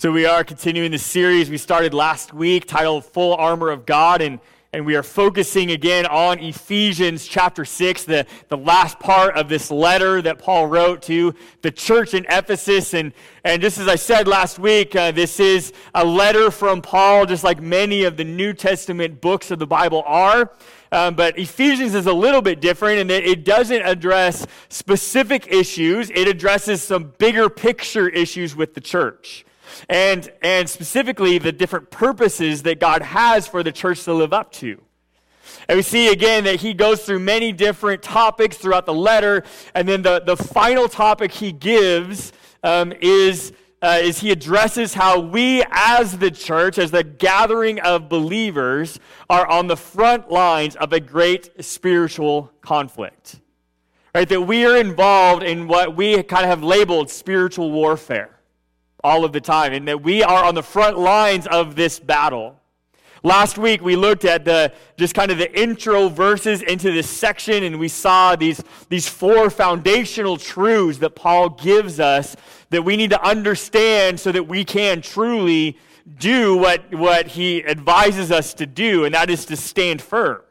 So we are continuing the series we started last week titled Full Armor of God. And, and we are focusing again on Ephesians chapter 6, the, the last part of this letter that Paul wrote to the church in Ephesus. And, and just as I said last week, uh, this is a letter from Paul, just like many of the New Testament books of the Bible are. Um, but Ephesians is a little bit different in that it doesn't address specific issues, it addresses some bigger picture issues with the church and, and specifically the different purposes that God has for the church to live up to. And we see again that he goes through many different topics throughout the letter. And then the, the final topic he gives um, is, uh, is he addresses how we as the church, as the gathering of believers, are on the front lines of a great spiritual conflict. Right? That we are involved in what we kind of have labeled spiritual warfare all of the time, and that we are on the front lines of this battle. Last week we looked at the just kind of the intro verses into this section, and we saw these, these four foundational truths that Paul gives us that we need to understand so that we can truly do what, what he advises us to do, and that is to stand firm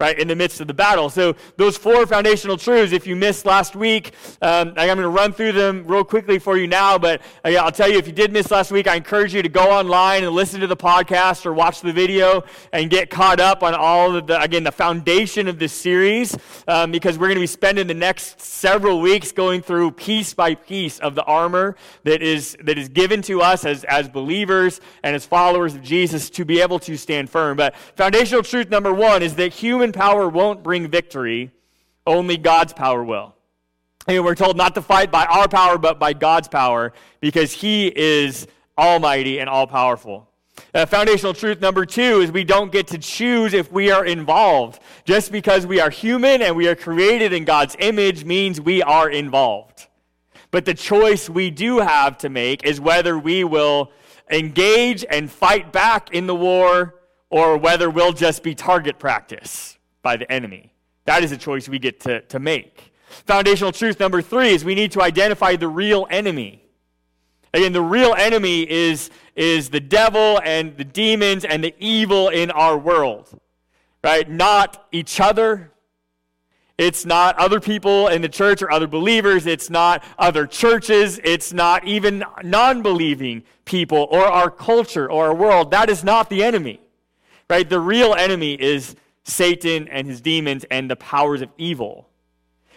right, in the midst of the battle. So, those four foundational truths, if you missed last week, um, I'm going to run through them real quickly for you now. But uh, I'll tell you, if you did miss last week, I encourage you to go online and listen to the podcast or watch the video and get caught up on all of the, again, the foundation of this series, um, because we're going to be spending the next several weeks going through piece by piece of the armor that is, that is given to us as, as believers and as followers of Jesus to be able to stand firm. But foundational truth number one is that human human power won't bring victory, only God's power will. And we're told not to fight by our power, but by God's power, because He is almighty and all powerful. Uh, foundational truth number two is we don't get to choose if we are involved. Just because we are human and we are created in God's image means we are involved. But the choice we do have to make is whether we will engage and fight back in the war or whether we'll just be target practice by the enemy. That is a choice we get to, to make. Foundational truth number three is we need to identify the real enemy. Again, the real enemy is, is the devil and the demons and the evil in our world, right? Not each other. It's not other people in the church or other believers. It's not other churches. It's not even non believing people or our culture or our world. That is not the enemy, right? The real enemy is Satan and his demons and the powers of evil.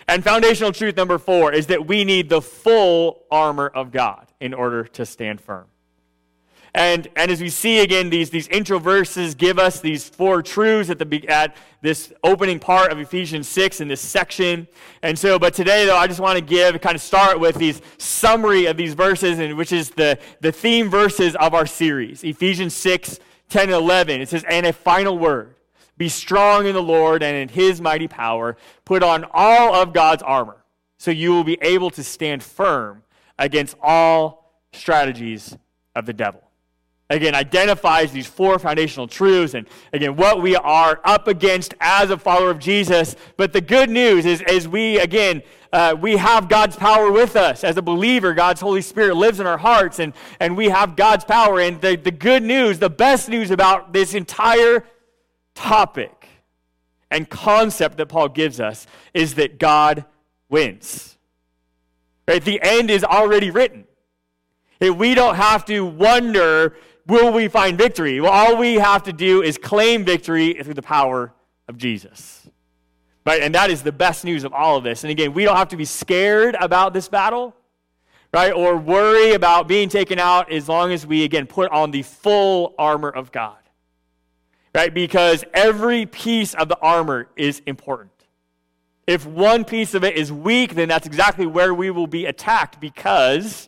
And foundational truth number four is that we need the full armor of God in order to stand firm. And, and as we see again, these, these intro verses give us these four truths at, the, at this opening part of Ephesians 6 in this section. And so, but today, though, I just want to give, kind of start with these summary of these verses, and which is the, the theme verses of our series Ephesians 6, 10, and 11. It says, and a final word. Be strong in the Lord and in his mighty power. Put on all of God's armor so you will be able to stand firm against all strategies of the devil. Again, identifies these four foundational truths and again, what we are up against as a follower of Jesus. But the good news is, as we, again, uh, we have God's power with us. As a believer, God's Holy Spirit lives in our hearts and, and we have God's power. And the, the good news, the best news about this entire topic and concept that Paul gives us is that God wins. Right? The end is already written. If We don't have to wonder, will we find victory? Well, all we have to do is claim victory through the power of Jesus. Right? And that is the best news of all of this. And again, we don't have to be scared about this battle, right? Or worry about being taken out as long as we, again, put on the full armor of God right? Because every piece of the armor is important. If one piece of it is weak, then that's exactly where we will be attacked because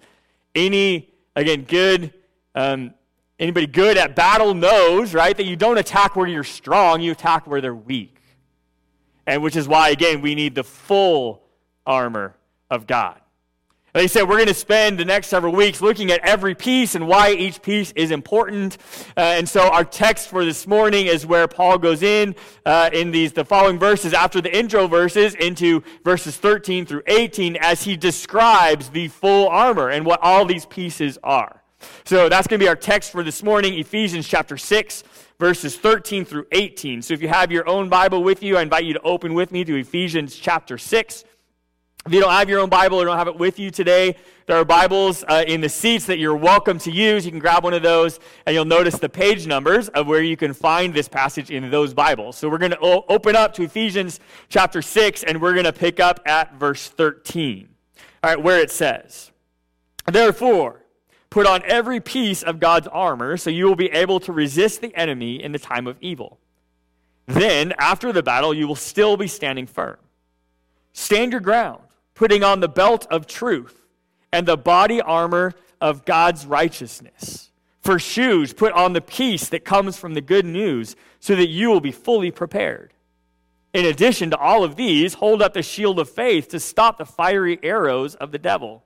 any, again, good, um, anybody good at battle knows, right, that you don't attack where you're strong, you attack where they're weak. And which is why, again, we need the full armor of God. Like I said, we're going to spend the next several weeks looking at every piece and why each piece is important. Uh, and so our text for this morning is where Paul goes in uh, in these the following verses after the intro verses into verses 13 through 18 as he describes the full armor and what all these pieces are. So that's going to be our text for this morning, Ephesians chapter 6, verses 13 through 18. So if you have your own Bible with you, I invite you to open with me to Ephesians chapter 6. If you don't have your own Bible or don't have it with you today, there are Bibles uh, in the seats that you're welcome to use. You can grab one of those, and you'll notice the page numbers of where you can find this passage in those Bibles. So we're going to o- open up to Ephesians chapter 6, and we're going to pick up at verse 13. All right, where it says, Therefore, put on every piece of God's armor so you will be able to resist the enemy in the time of evil. Then, after the battle, you will still be standing firm. Stand your ground putting on the belt of truth and the body armor of God's righteousness. For shoes, put on the peace that comes from the good news so that you will be fully prepared. In addition to all of these, hold up the shield of faith to stop the fiery arrows of the devil.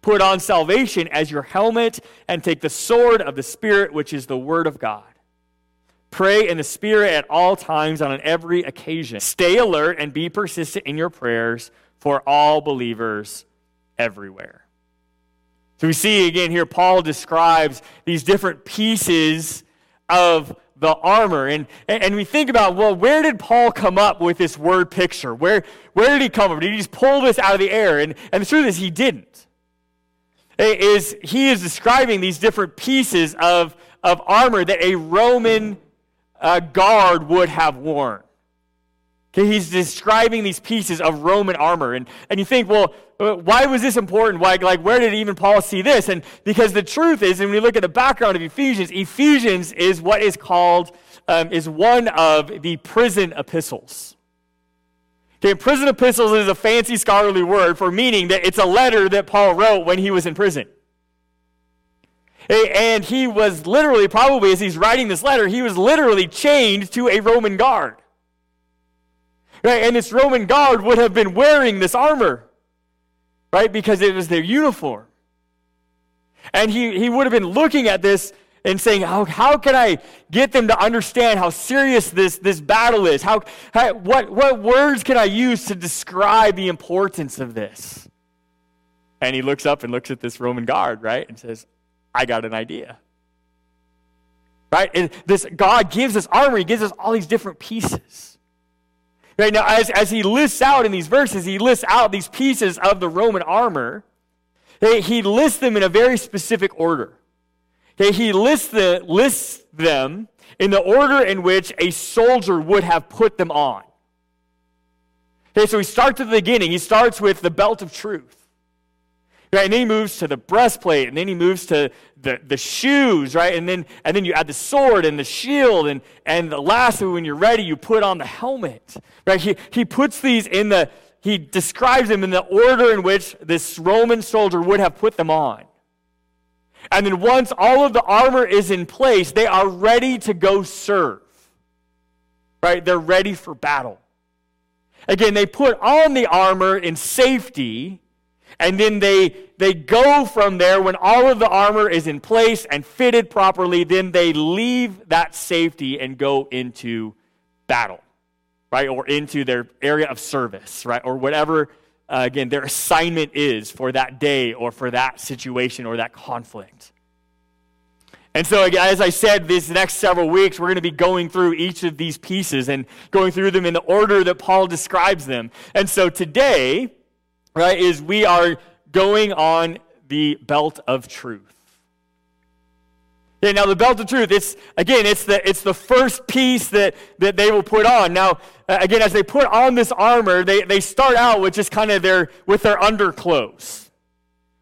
Put on salvation as your helmet and take the sword of the Spirit, which is the Word of God. Pray in the Spirit at all times on every occasion. Stay alert and be persistent in your prayers for all believers everywhere. So we see again here, Paul describes these different pieces of the armor. And, and we think about, well, where did Paul come up with this word picture? Where, where did he come up? Did he just pull this out of the air? And, and the truth is, he didn't. It is, he is describing these different pieces of, of armor that a Roman uh, guard would have worn. Okay, he's describing these pieces of Roman armor. And, and you think, well, uh, why was this important? Why, like, where did even Paul see this? And because the truth is, and when you look at the background of Ephesians, Ephesians is what is called, um, is one of the prison epistles. Okay, prison epistles is a fancy scholarly word for meaning that it's a letter that Paul wrote when he was in prison. And he was literally, probably as he's writing this letter, he was literally chained to a Roman guard. Right? And this Roman guard would have been wearing this armor, right? Because it was their uniform. And he, he would have been looking at this and saying, how, how can I get them to understand how serious this, this battle is? How, how, what, what words can I use to describe the importance of this? And he looks up and looks at this Roman guard, right? And says, I got an idea. Right? And this God gives us armor, he gives us all these different pieces. Right now, as, as he lists out in these verses, he lists out these pieces of the Roman armor. He lists them in a very specific order. He lists, the, lists them in the order in which a soldier would have put them on. Okay, so he starts at the beginning. He starts with the belt of truth. Right? And then he moves to the breastplate, and then he moves to the, the shoes, right? And then, and then you add the sword and the shield, and, and the lastly, when you're ready, you put on the helmet, right? He, he puts these in the, he describes them in the order in which this Roman soldier would have put them on. And then once all of the armor is in place, they are ready to go serve, right? They're ready for battle. Again, they put on the armor in safety and then they, they go from there when all of the armor is in place and fitted properly. Then they leave that safety and go into battle, right? Or into their area of service, right? Or whatever, uh, again, their assignment is for that day or for that situation or that conflict. And so, as I said, these next several weeks, we're going to be going through each of these pieces and going through them in the order that Paul describes them. And so today, right, is we are going on the belt of truth. Okay, now the belt of truth, it's again, it's the it's the first piece that, that they will put on. Now, again, as they put on this armor, they, they start out with just kind of their with their underclothes.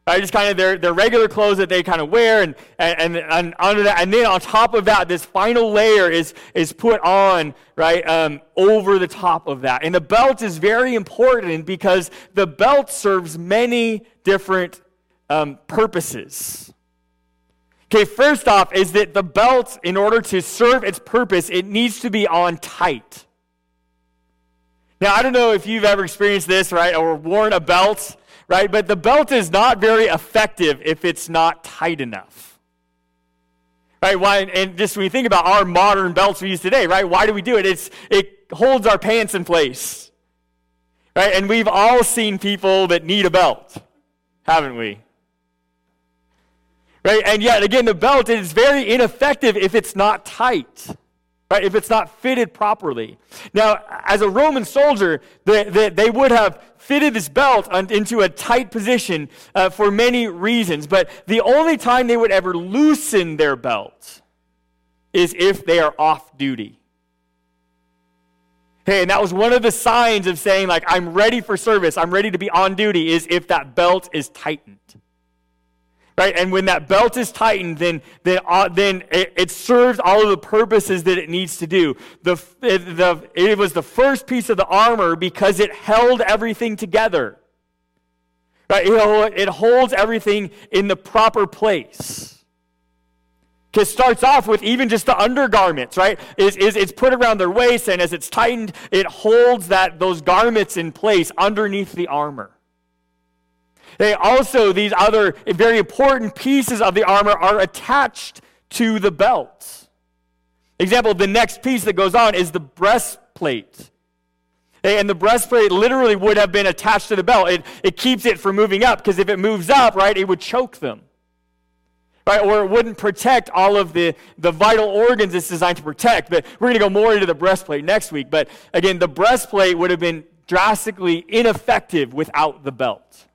Right, just kind of their, their regular clothes that they kind of wear, and, and, and, under that, and then on top of that, this final layer is, is put on, right, um, over the top of that. And the belt is very important because the belt serves many different um, purposes. Okay, first off, is that the belt, in order to serve its purpose, it needs to be on tight. Now, I don't know if you've ever experienced this, right, or worn a belt right? But the belt is not very effective if it's not tight enough. Right? Why, and just when you think about our modern belts we use today, right? Why do we do it? It's, it holds our pants in place. Right? And we've all seen people that need a belt, haven't we? Right? And yet, again, the belt is very ineffective if it's not tight. Right? If it's not fitted properly. Now, as a Roman soldier, they, would have fitted this belt into a tight position uh, for many reasons. But the only time they would ever loosen their belt is if they are off duty. Hey, and that was one of the signs of saying, like, I'm ready for service, I'm ready to be on duty, is if that belt is tightened. Right? And when that belt is tightened, then, then, uh, then it, it, serves all of the purposes that it needs to do. The, it, the, it was the first piece of the armor because it held everything together. Right? It, it holds everything in the proper place. Because starts off with even just the undergarments, right? Is, is it's put around their waist, and as it's tightened, it holds that those garments in place underneath the armor. They also, these other very important pieces of the armor are attached to the belt. Example, the next piece that goes on is the breastplate. And the breastplate literally would have been attached to the belt. It, it keeps it from moving up, because if it moves up, right, it would choke them right? Or it wouldn't protect all of the, the vital organs it's designed to protect. But we're going to go more into the breastplate next week. But again, the breastplate would have been drastically ineffective without the belt.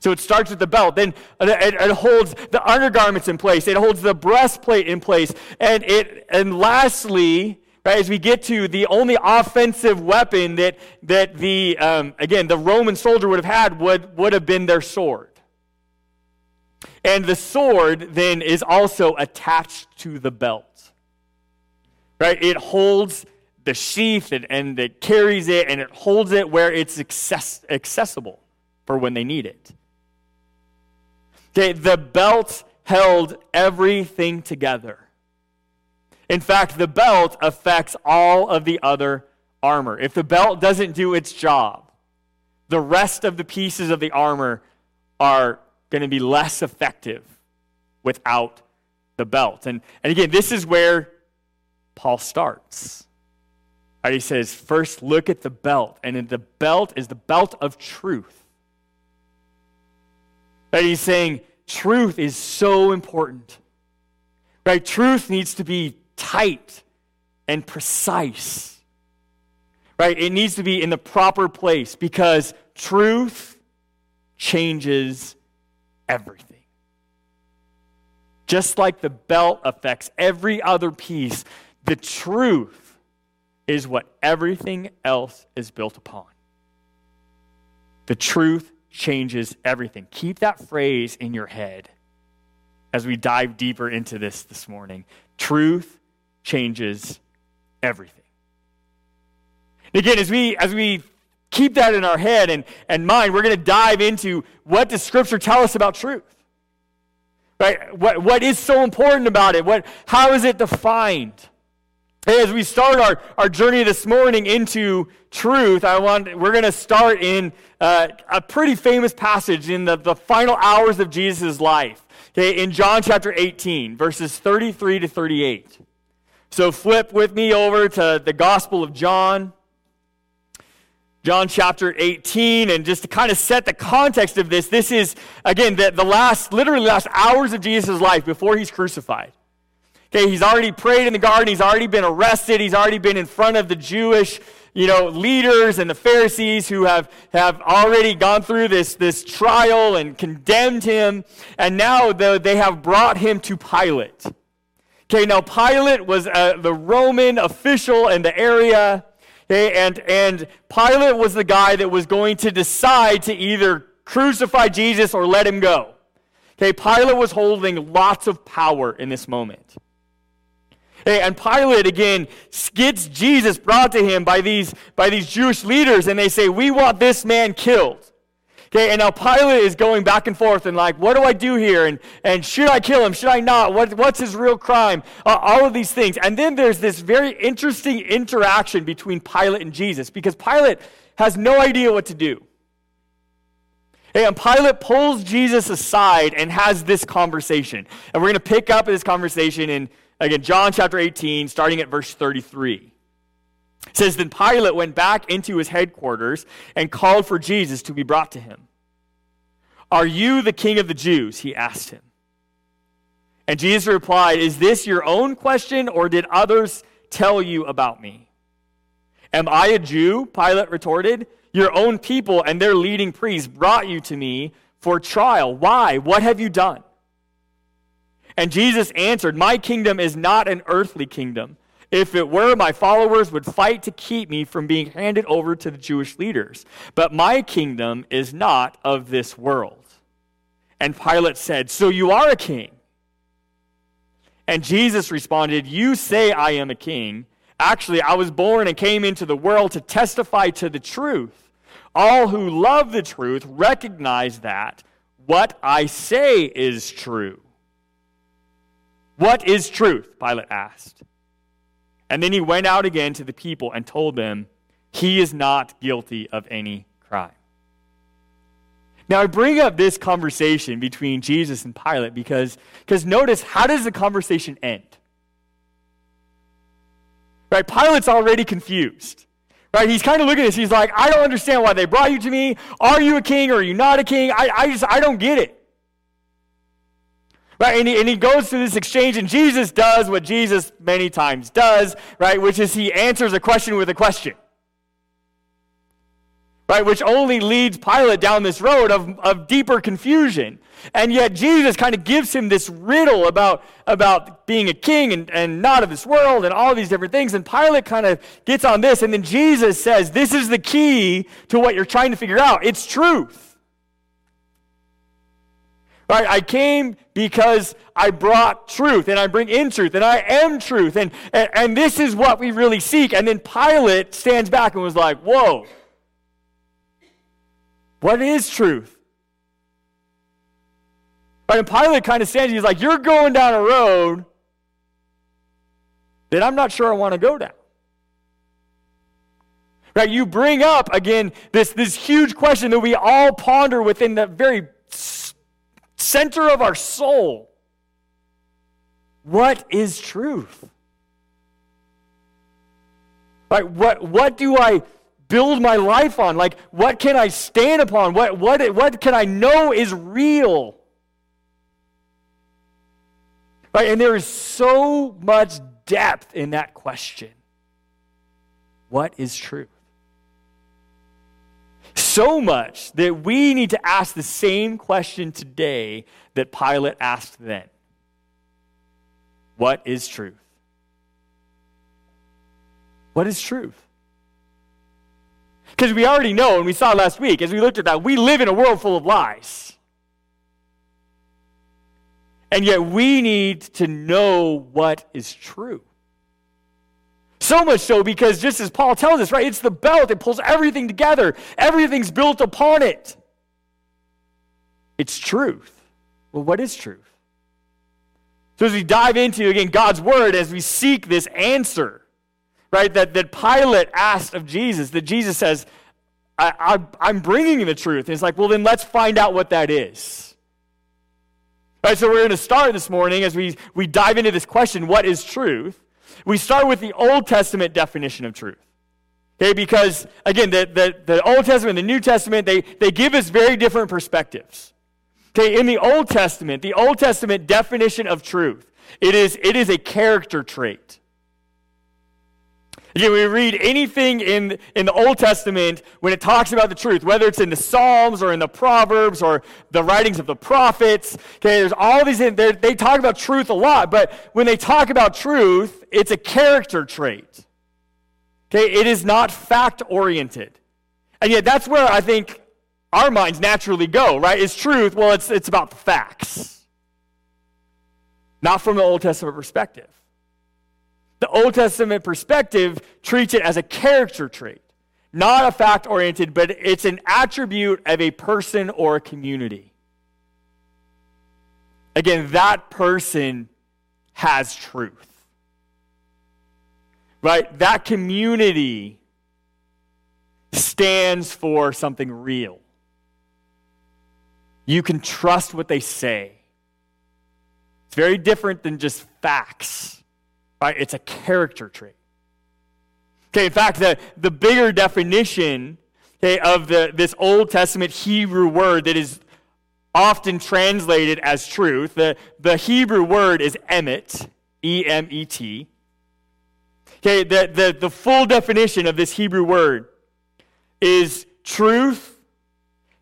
So it starts with the belt, then it, it, holds the undergarments in place, it holds the breastplate in place, and it and lastly, right, as we get to the only offensive weapon that that the um, again the Roman soldier would have had would would have been their sword. And the sword then is also attached to the belt. Right? It holds the sheath and, and it carries it and it holds it where it's access, accessible for when they need it. Okay, the belt held everything together. In fact, the belt affects all of the other armor. If the belt doesn't do its job, the rest of the pieces of the armor are going to be less effective without the belt. And, and again, this is where Paul starts. Right, he says, first look at the belt. And the belt is the belt of truth. Right, he's saying truth is so important. Right? Truth needs to be tight and precise. Right? It needs to be in the proper place because truth changes everything. Just like the belt affects every other piece, the truth is what everything else is built upon. The truth changes everything. Keep that phrase in your head as we dive deeper into this this morning. Truth changes everything. again, as we as we keep that in our head and, and mind, we're going to dive into what does Scripture tell us about truth? Right? What, what is so important about it? What, how is it defined? As we start our, our journey this morning into truth, I want, we're going to start in uh, a pretty famous passage in the, the final hours of Jesus' life. Okay, in John chapter 18, verses 33 to 38. So flip with me over to the Gospel of John. John chapter 18, and just to kind of set the context of this, this is, again, the, the last, literally last hours of Jesus' life before he's crucified. Okay, he's already prayed in the garden, he's already been arrested, he's already been in front of the Jewish, you know, leaders and the Pharisees who have, have already gone through this, this trial and condemned him, and now the, they have brought him to Pilate. Okay, now Pilate was uh, the Roman official in the area. Okay, and, and Pilate was the guy that was going to decide to either crucify Jesus or let him go. Okay, Pilate was holding lots of power in this moment. Okay, and Pilate again gets Jesus brought to him by these, by these Jewish leaders, and they say, We want this man killed. Okay, and now Pilate is going back and forth and like, what do I do here? And, and should I kill him? Should I not? What, what's his real crime? Uh, all of these things. And then there's this very interesting interaction between Pilate and Jesus because Pilate has no idea what to do. And Pilate pulls Jesus aside and has this conversation. And we're going to pick up this conversation in, again, John chapter 18, starting at verse 33. It says, Then Pilate went back into his headquarters and called for Jesus to be brought to him. Are you the king of the Jews? He asked him. And Jesus replied, Is this your own question, or did others tell you about me? Am I a Jew? Pilate retorted. Your own people and their leading priests brought you to me for trial. Why? What have you done? And Jesus answered, My kingdom is not an earthly kingdom. If it were, my followers would fight to keep me from being handed over to the Jewish leaders. But my kingdom is not of this world. And Pilate said, So you are a king? And Jesus responded, You say I am a king. Actually, I was born and came into the world to testify to the truth. All who love the truth recognize that what I say is true. What is truth? Pilate asked. And then he went out again to the people and told them, He is not guilty of any crime. Now, I bring up this conversation between Jesus and Pilate because, because notice, how does the conversation end? Right? Pilate's already confused. Right? He's kind of looking at this. He's like, I don't understand why they brought you to me. Are you a king or are you not a king? I, I just, I don't get it. Right? And he, and he goes through this exchange, and Jesus does what Jesus many times does, right? Which is he answers a question with a question. Right? Which only leads Pilate down this road of, of deeper confusion. And yet Jesus kind of gives him this riddle about, about being a king and, and not of this world and all these different things. And Pilate kind of gets on this. And then Jesus says, This is the key to what you're trying to figure out. It's truth. Right? I came because I brought truth and I bring in truth and I am truth. And, and, and this is what we really seek. And then Pilate stands back and was like, Whoa, what is truth? Right? And Pilate kind of stands, he's like, You're going down a road that I'm not sure I want to go down. Right? You bring up again this, this huge question that we all ponder within the very center of our soul. What is truth? Right, what, what do I build my life on? Like, what can I stand upon? What, what, what can I know is real? Right, and there is so much depth in that question. What is truth? So much that we need to ask the same question today that Pilate asked then What is truth? What is truth? Because we already know, and we saw last week as we looked at that, we live in a world full of lies. And yet we need to know what is true. So much so because just as Paul tells us, right, it's the belt that pulls everything together. Everything's built upon it. It's truth. Well, what is truth? So as we dive into, again, God's word, as we seek this answer, right, that, that Pilate asked of Jesus, that Jesus says, I, I, am bringing the truth. And it's like, well, then let's find out what that is. Right, so we're going to start this morning as we, we dive into this question, what is truth? We start with the Old Testament definition of truth. Okay, because again, the, the, the Old Testament and the New Testament, they, they give us very different perspectives. Okay, in the Old Testament, the Old Testament definition of truth, it is, it is a character trait. Again, we read anything in, in the Old Testament when it talks about the truth, whether it's in the Psalms or in the Proverbs or the writings of the prophets. Okay, there's all these, they talk about truth a lot, but when they talk about truth, it's a character trait. Okay, it is not fact oriented. And yet, that's where I think our minds naturally go, right? Is truth, well, it's, it's about the facts, not from the Old Testament perspective. The Old Testament perspective treats it as a character trait, not a fact oriented, but it's an attribute of a person or a community. Again, that person has truth. Right? That community stands for something real. You can trust what they say. It's very different than just facts. Right? It's a character trait. Okay, in fact, the, the bigger definition okay, of the, this Old Testament Hebrew word that is often translated as truth. The, the Hebrew word is emet, E M E T. Okay, the, the, the full definition of this Hebrew word is truth,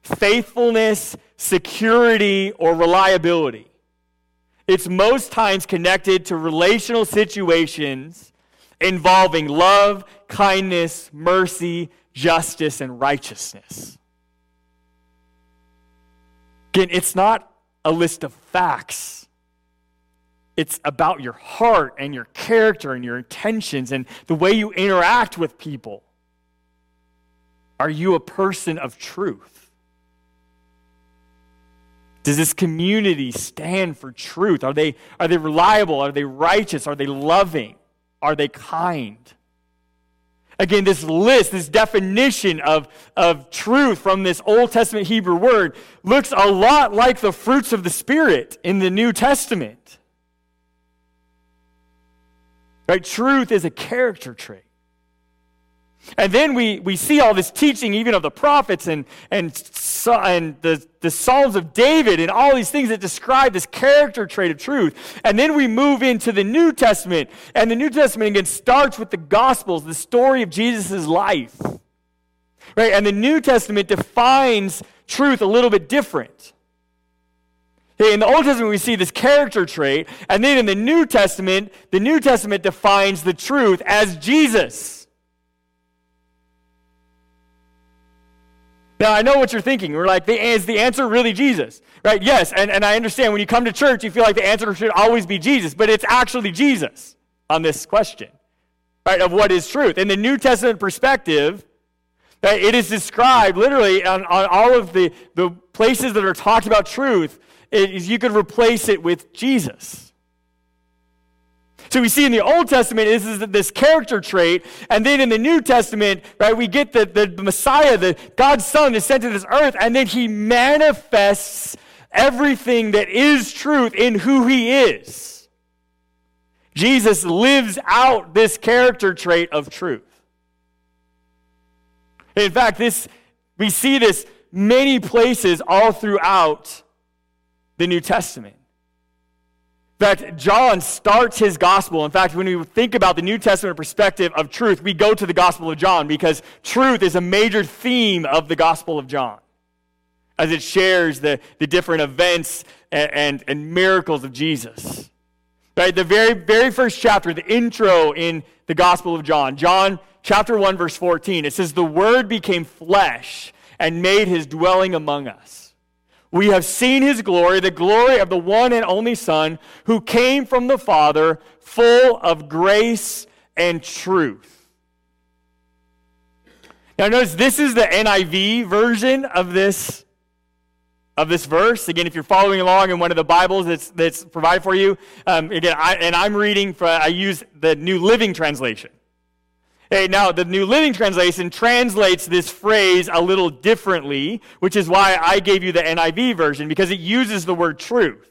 faithfulness, security, or reliability. It's most times connected to relational situations involving love, kindness, mercy, justice, and righteousness. Again, it's not a list of facts. It's about your heart and your character and your intentions and the way you interact with people. Are you a person of truth? Does this community stand for truth? Are they, are they reliable? Are they righteous? Are they loving? Are they kind? Again, this list, this definition of, of truth from this Old Testament Hebrew word looks a lot like the fruits of the Spirit in the New Testament. Right? Truth is a character trait. And then we, we see all this teaching, even of the prophets and, and, and the, the Psalms of David, and all these things that describe this character trait of truth. And then we move into the New Testament. And the New Testament again starts with the Gospels, the story of Jesus' life. Right? And the New Testament defines truth a little bit different. In the Old Testament, we see this character trait. And then in the New Testament, the New Testament defines the truth as Jesus. Now, I know what you're thinking. We're like, is the answer really Jesus? Right? Yes, and, and I understand when you come to church, you feel like the answer should always be Jesus, but it's actually Jesus on this question, right, of what is truth. In the New Testament perspective, it is described literally on, on all of the, the places that are talked about truth, is you could replace it with Jesus. So we see in the Old Testament this is this character trait, and then in the New Testament, right, we get the, the Messiah, the God's Son is sent to this earth, and then he manifests everything that is truth in who he is. Jesus lives out this character trait of truth. In fact, this we see this many places all throughout the New Testament. In fact, John starts his gospel. In fact, when we think about the New Testament perspective of truth, we go to the Gospel of John because truth is a major theme of the Gospel of John as it shares the, the different events and, and, and miracles of Jesus. Right? The very, very first chapter, the intro in the Gospel of John, John chapter 1, verse 14, it says, The Word became flesh and made his dwelling among us. We have seen his glory, the glory of the one and only Son, who came from the Father, full of grace and truth. Now, notice this is the NIV version of this, of this verse. Again, if you're following along in one of the Bibles that's, that's provided for you, um, again, I, and I'm reading, for, I use the New Living Translation. Hey, now the New Living Translation translates this phrase a little differently, which is why I gave you the NIV version, because it uses the word truth.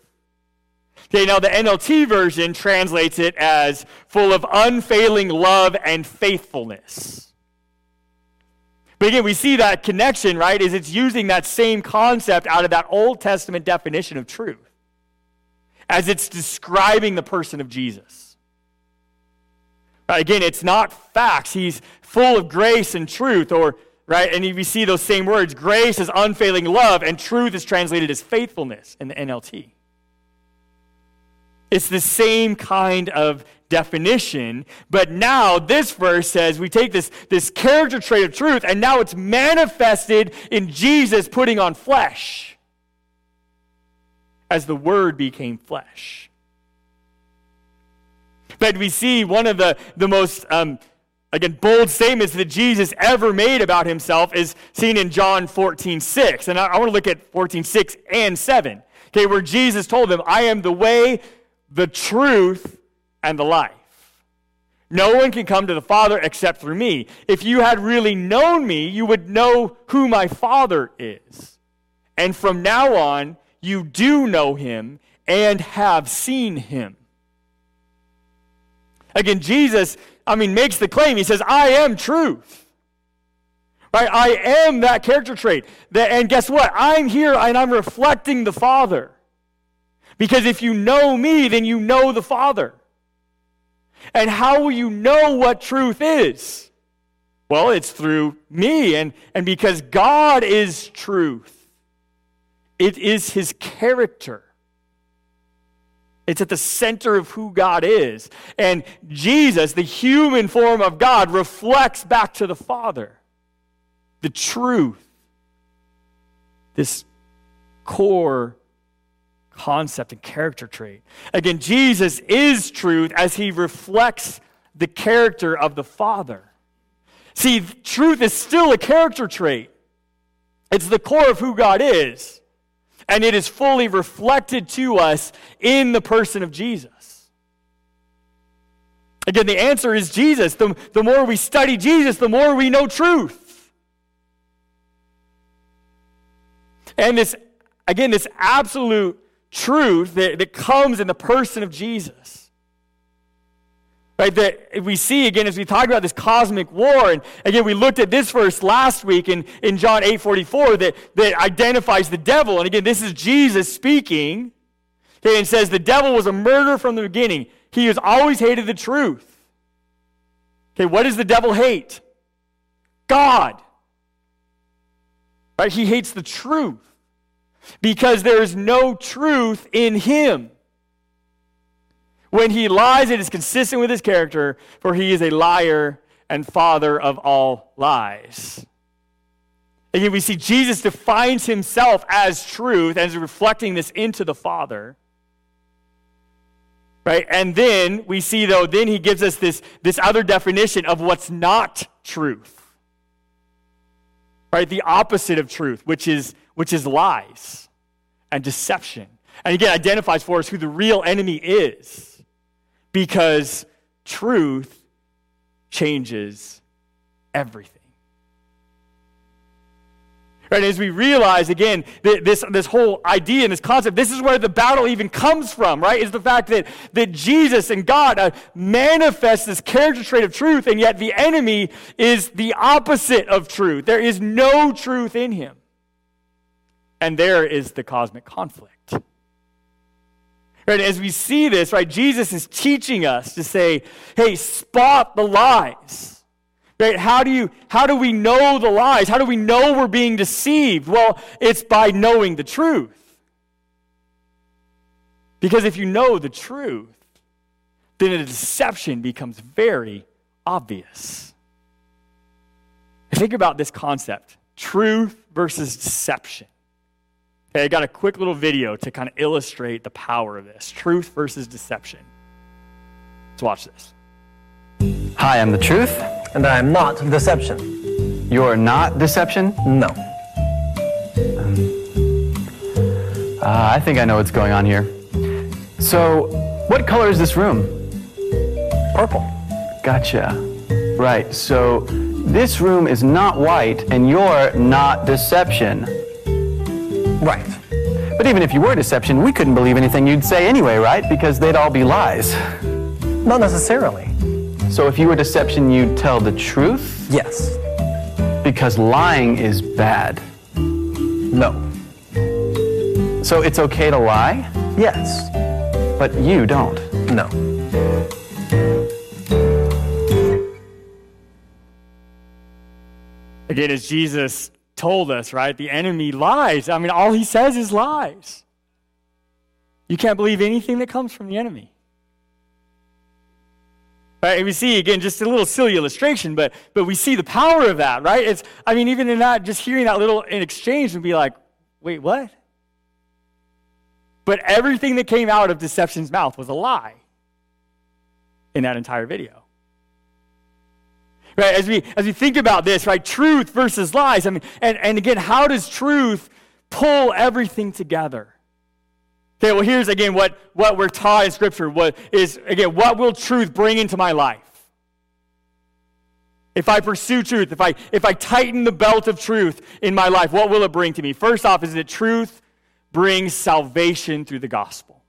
Okay, now the NLT version translates it as full of unfailing love and faithfulness. But again, we see that connection, right? Is it's using that same concept out of that Old Testament definition of truth as it's describing the person of Jesus. Again, it's not facts. He's full of grace and truth, or right? And we see those same words. Grace is unfailing love, and truth is translated as faithfulness in the NLT. It's the same kind of definition, but now this verse says we take this, this character trait of truth, and now it's manifested in Jesus putting on flesh as the Word became flesh. But we see one of the, the most, um, again, bold statements that Jesus ever made about himself is seen in John 14, 6. And I, I want to look at 14, 6 and 7. Okay, where Jesus told them, I am the way, the truth, and the life. No one can come to the Father except through me. If you had really known me, you would know who my Father is. And from now on, you do know him and have seen him. Again, Jesus, I mean, makes the claim. He says, I am truth. Right? I am that character trait. And guess what? I'm here and I'm reflecting the Father. Because if you know me, then you know the Father. And how will you know what truth is? Well, it's through me. And, and because God is truth, it is his character. It's at the center of who God is. And Jesus, the human form of God, reflects back to the Father the truth, this core concept and character trait. Again, Jesus is truth as he reflects the character of the Father. See, truth is still a character trait, it's the core of who God is, and it is fully reflected to us in the person of Jesus. Again, the answer is Jesus. The, the more we study Jesus, the more we know truth. And this, again, this absolute truth that, that comes in the person of Jesus. Right, that we see again as we talk about this cosmic war, and again we looked at this verse last week in, in John 8 44 that, that identifies the devil. And again, this is Jesus speaking. Okay, and says the devil was a murderer from the beginning. He has always hated the truth. Okay, what does the devil hate? God. Right? He hates the truth because there is no truth in him. When he lies, it is consistent with his character, for he is a liar and father of all lies. Again, we see Jesus defines himself as truth and is reflecting this into the Father. Right? And then we see, though, then he gives us this, this other definition of what's not truth. Right? The opposite of truth, which is, which is lies and deception. And again, identifies for us who the real enemy is because truth changes everything. Right, as we realize again this, this whole idea and this concept, this is where the battle even comes from, right? Is the fact that, that Jesus and God uh, manifest this character trait of truth, and yet the enemy is the opposite of truth. There is no truth in him. And there is the cosmic conflict. Right, as we see this, right, Jesus is teaching us to say, hey, spot the lies. Right? How do you how do we know the lies? How do we know we're being deceived? Well, it's by knowing the truth. Because if you know the truth, then a deception becomes very obvious. Think about this concept truth versus deception. Okay, I got a quick little video to kind of illustrate the power of this truth versus deception. Let's watch this. Hi, I'm the truth. And I am not deception. You're not deception? No. Uh, I think I know what's going on here. So, what color is this room? Purple. Gotcha. Right, so this room is not white, and you're not deception. Right. But even if you were deception, we couldn't believe anything you'd say anyway, right? Because they'd all be lies. Not necessarily. So if you were deception, you'd tell the truth? Yes. Because lying is bad. No. So it's okay to lie, Yes. but you don't. No. Again, as Jesus told us, right, the enemy lies. I mean, all he says is lies. You can't believe anything that comes from the enemy. Right? And we see again just a little silly illustration, but but we see the power of that, right? It's I mean, even in that, just hearing that little in exchange would be like, wait, what? But everything that came out of deception's mouth was a lie in that entire video. Right? As we as we think about this, right, truth versus lies. I mean, and, and again, how does truth pull everything together? Okay, well, here's again what, what we're taught in Scripture. What is, again, what will truth bring into my life? If I pursue truth, if I, if I tighten the belt of truth in my life, what will it bring to me? First off, is that truth brings salvation through the gospel.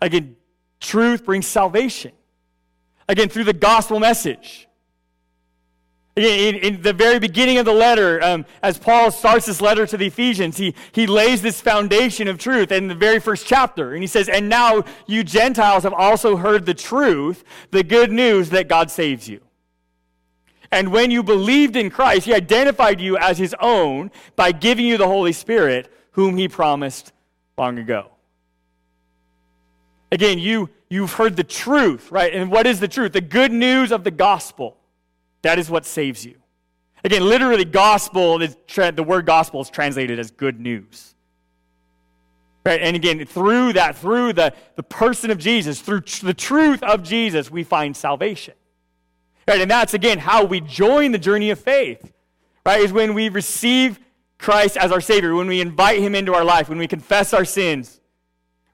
Again, truth brings salvation. Again, through the gospel message. In, in, the very beginning of the letter, um, as Paul starts this letter to the Ephesians, he, he lays this foundation of truth in the very first chapter. And he says, And now you Gentiles have also heard the truth, the good news that God saves you. And when you believed in Christ, he identified you as his own by giving you the Holy Spirit, whom he promised long ago. Again, you, you've heard the truth, right? And what is the truth? The good news of the gospel. That is what saves you. Again, literally, gospel, is tra- the word gospel is translated as good news. Right? And again, through that, through the, the person of Jesus, through tr- the truth of Jesus, we find salvation. Right? And that's, again, how we join the journey of faith. Right? Is when we receive Christ as our Savior, when we invite Him into our life, when we confess our sins,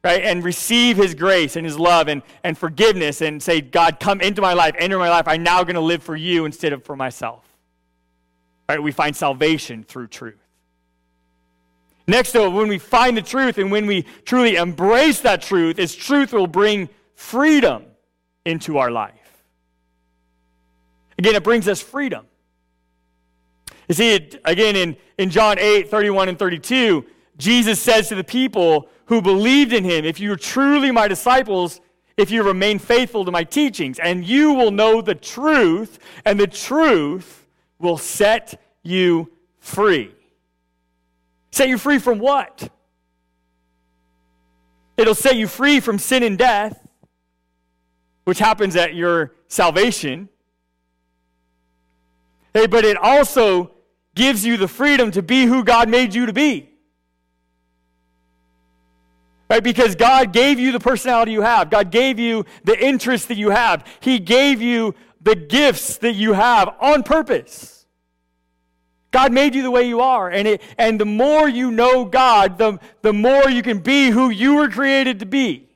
right? And receive his grace and his love and, and forgiveness and say, God, come into my life, enter my life. I'm now going to live for you instead of for myself. Right? We find salvation through truth. Next, though, when we find the truth and when we truly embrace that truth, is truth will bring freedom into our life. Again, it brings us freedom. You see, it, again, in, in John 8, 31 and 32, Jesus says to the people who believed in him, If you are truly my disciples, if you remain faithful to my teachings, and you will know the truth, and the truth will set you free. Set you free from what? It'll set you free from sin and death, which happens at your salvation. Hey, but it also gives you the freedom to be who God made you to be. Right? Because God gave you the personality you have. God gave you the interests that you have. He gave you the gifts that you have on purpose. God made you the way you are. And, it, and the more you know God, the, the more you can be who you were created to be.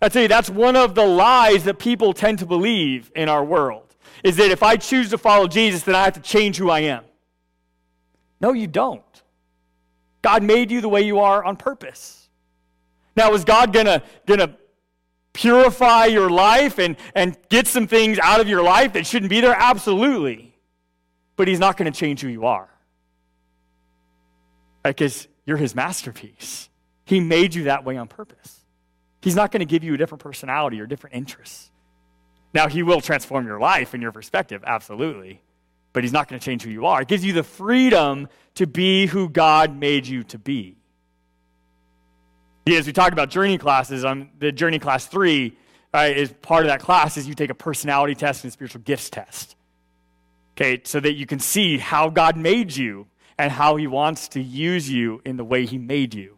I tell you, that's one of the lies that people tend to believe in our world. Is that if I choose to follow Jesus, then I have to change who I am. No, you don't. God made you the way you are on purpose. Now, is God gonna, gonna purify your life and, and get some things out of your life that shouldn't be there? Absolutely. But He's not gonna change who you are. Because you're His masterpiece. He made you that way on purpose. He's not gonna give you a different personality or different interests. Now, He will transform your life and your perspective, absolutely. But He's not gonna change who you are. It gives you the freedom to be who God made you to be. As we talked about journey classes, on the journey class three right, is part of that class is you take a personality test and a spiritual gifts test. Okay, so that you can see how God made you and how He wants to use you in the way He made you.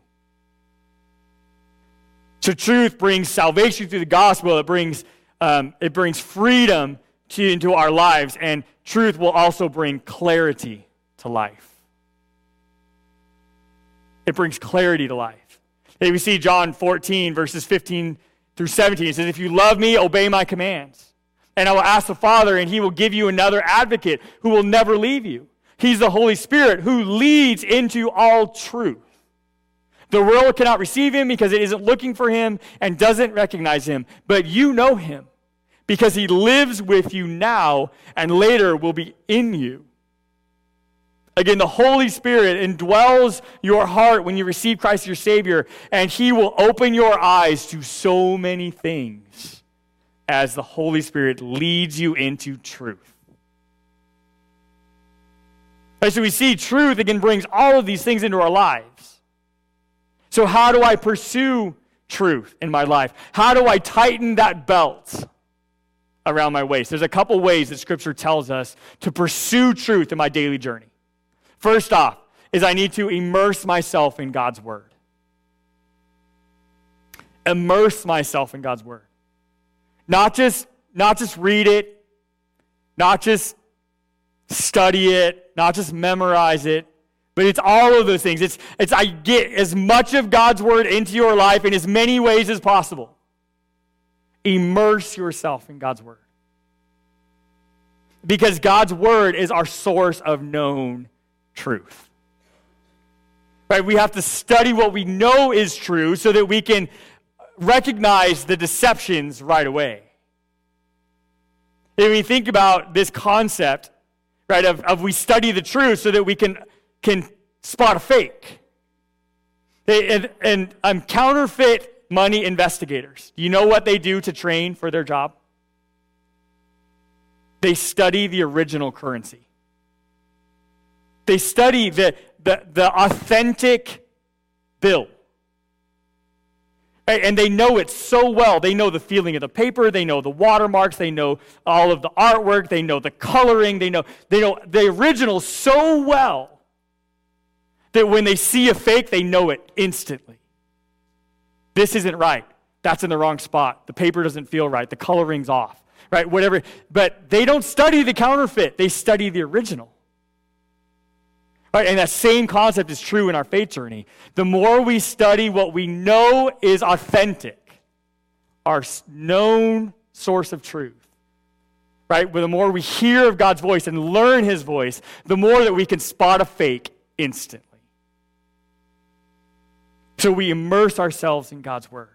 So truth brings salvation through the gospel. It brings um, it brings freedom to, into our lives, and truth will also bring clarity to life. It brings clarity to life. Here we see John 14, verses 15 through 17. It says, If you love me, obey my commands. And I will ask the Father, and he will give you another advocate who will never leave you. He's the Holy Spirit who leads into all truth. The world cannot receive him because it isn't looking for him and doesn't recognize him. But you know him because he lives with you now and later will be in you. Again, the Holy Spirit indwells your heart when you receive Christ your Savior, and He will open your eyes to so many things as the Holy Spirit leads you into truth. so we see truth again brings all of these things into our lives. So, how do I pursue truth in my life? How do I tighten that belt around my waist? There's a couple ways that Scripture tells us to pursue truth in my daily journey. First off, is I need to immerse myself in God's Word. Immerse myself in God's Word. Not just, not just read it, not just study it, not just memorize it, but it's all of those things. It's, it's I get as much of God's Word into your life in as many ways as possible. Immerse yourself in God's Word. Because God's Word is our source of known truth. Right? We have to study what we know is true so that we can recognize the deceptions right away. If we think about this concept, right, of, of we study the truth so that we can, can spot a fake. They, and, and um, counterfeit money investigators, do you know what they do to train for their job? They study the original currency. They study the, the, the authentic bill. And they know it so well. They know the feeling of the paper, they know the watermarks, they know all of the artwork, they know the coloring, they know, they know the original so well that when they see a fake, they know it instantly. This isn't right. That's in the wrong spot. The paper doesn't feel right. The coloring's off, right? Whatever. But they don't study the counterfeit, they study the original. Right? And that same concept is true in our faith journey. The more we study what we know is authentic, our known source of truth, right? The more we hear of God's voice and learn his voice, the more that we can spot a fake instantly. So we immerse ourselves in God's word.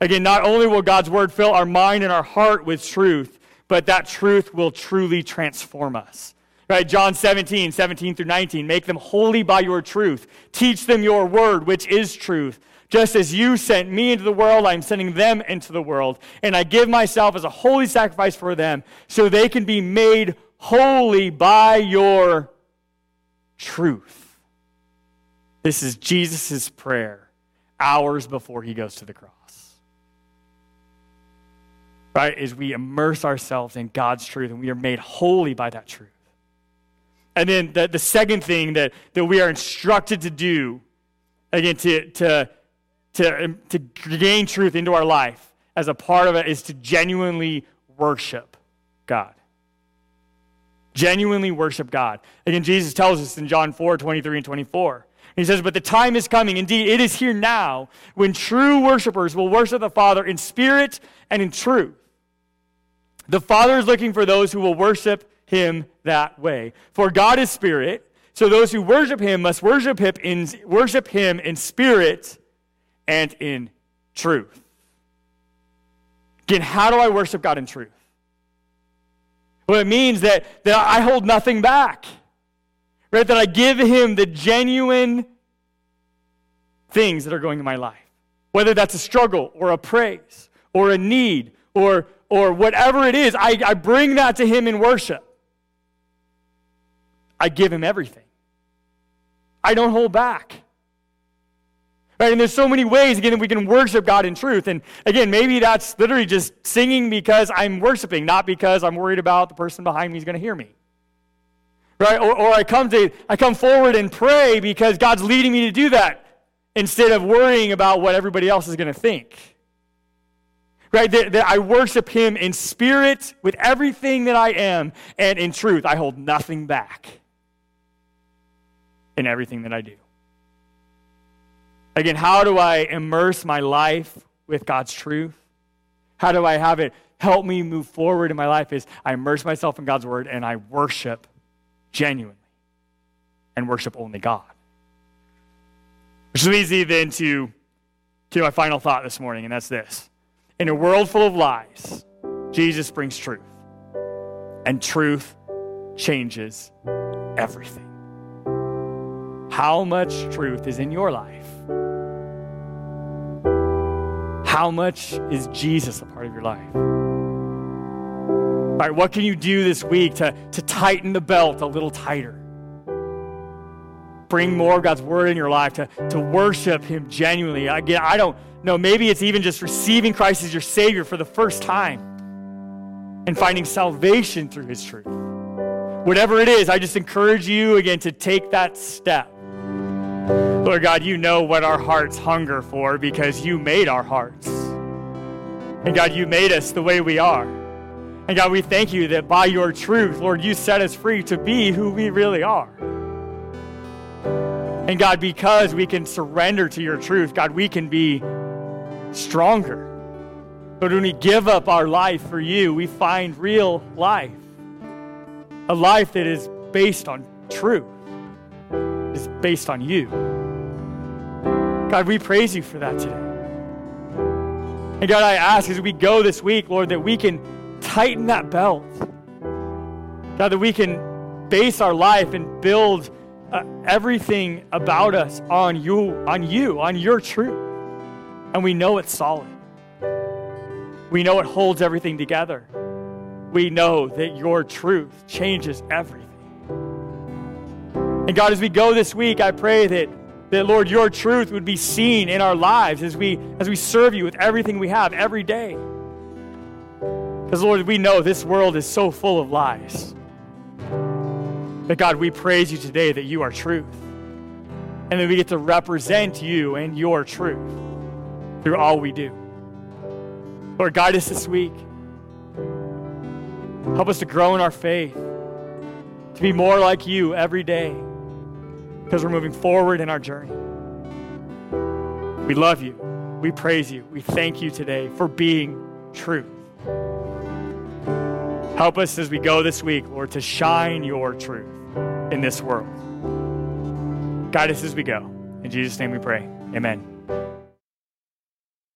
Again, not only will God's word fill our mind and our heart with truth, but that truth will truly transform us. Right, John 17, 17 through 19. Make them holy by your truth. Teach them your word, which is truth. Just as you sent me into the world, I'm sending them into the world. And I give myself as a holy sacrifice for them so they can be made holy by your truth. This is Jesus' prayer hours before he goes to the cross. Right? As we immerse ourselves in God's truth and we are made holy by that truth. And then the, the second thing that, that we are instructed to do, again, to, to, to, um, to gain truth into our life as a part of it is to genuinely worship God. Genuinely worship God. Again, Jesus tells us in John 4 23 and 24. He says, But the time is coming, indeed, it is here now, when true worshipers will worship the Father in spirit and in truth. The Father is looking for those who will worship him that way. For God is spirit, so those who worship him must worship him in, worship him in spirit and in truth. Again, how do I worship God in truth? Well, it means that, that I hold nothing back. Right? That I give him the genuine things that are going in my life. Whether that's a struggle or a praise or a need or, or whatever it is, I, I bring that to him in worship. I give him everything. I don't hold back. Right? And there's so many ways, again, we can worship God in truth. And again, maybe that's literally just singing because I'm worshiping, not because I'm worried about the person behind me is going to hear me. Right? Or, or I come to I come forward and pray because God's leading me to do that instead of worrying about what everybody else is going to think. Right? That, that I worship Him in spirit with everything that I am, and in truth, I hold nothing back in everything that I do. Again, how do I immerse my life with God's truth? How do I have it help me move forward in my life? Is I immerse myself in God's word and I worship genuinely and worship only God. Which leads me then to, to my final thought this morning, and that's this. In a world full of lies, Jesus brings truth. And truth changes everything. How much truth is in your life? How much is Jesus a part of your life? All right, what can you do this week to, to tighten the belt a little tighter? Bring more of God's word in your life, to, to worship Him genuinely. Again, I don't know, maybe it's even just receiving Christ as your Savior for the first time and finding salvation through His truth. Whatever it is, I just encourage you again to take that step. Lord God, you know what our hearts hunger for because you made our hearts. And God, you made us the way we are. And God, we thank you that by your truth, Lord, you set us free to be who we really are. And God, because we can surrender to your truth, God, we can be stronger. But when we give up our life for you, we find real life. A life that is based on truth, is based on you. God, we praise you for that today. And God, I ask as we go this week, Lord, that we can tighten that belt. God, that we can base our life and build uh, everything about us on you, on you, on your truth. And we know it's solid. We know it holds everything together. We know that your truth changes everything. And God, as we go this week, I pray that, that Lord, your truth would be seen in our lives as we as we serve you with everything we have every day. Because Lord, we know this world is so full of lies. But God, we praise you today that you are truth. And that we get to represent you and your truth through all we do. Lord, guide us this week. Help us to grow in our faith, to be more like you every day, because we're moving forward in our journey. We love you. We praise you. We thank you today for being truth. Help us as we go this week, Lord, to shine your truth in this world. Guide us as we go. In Jesus' name we pray. Amen.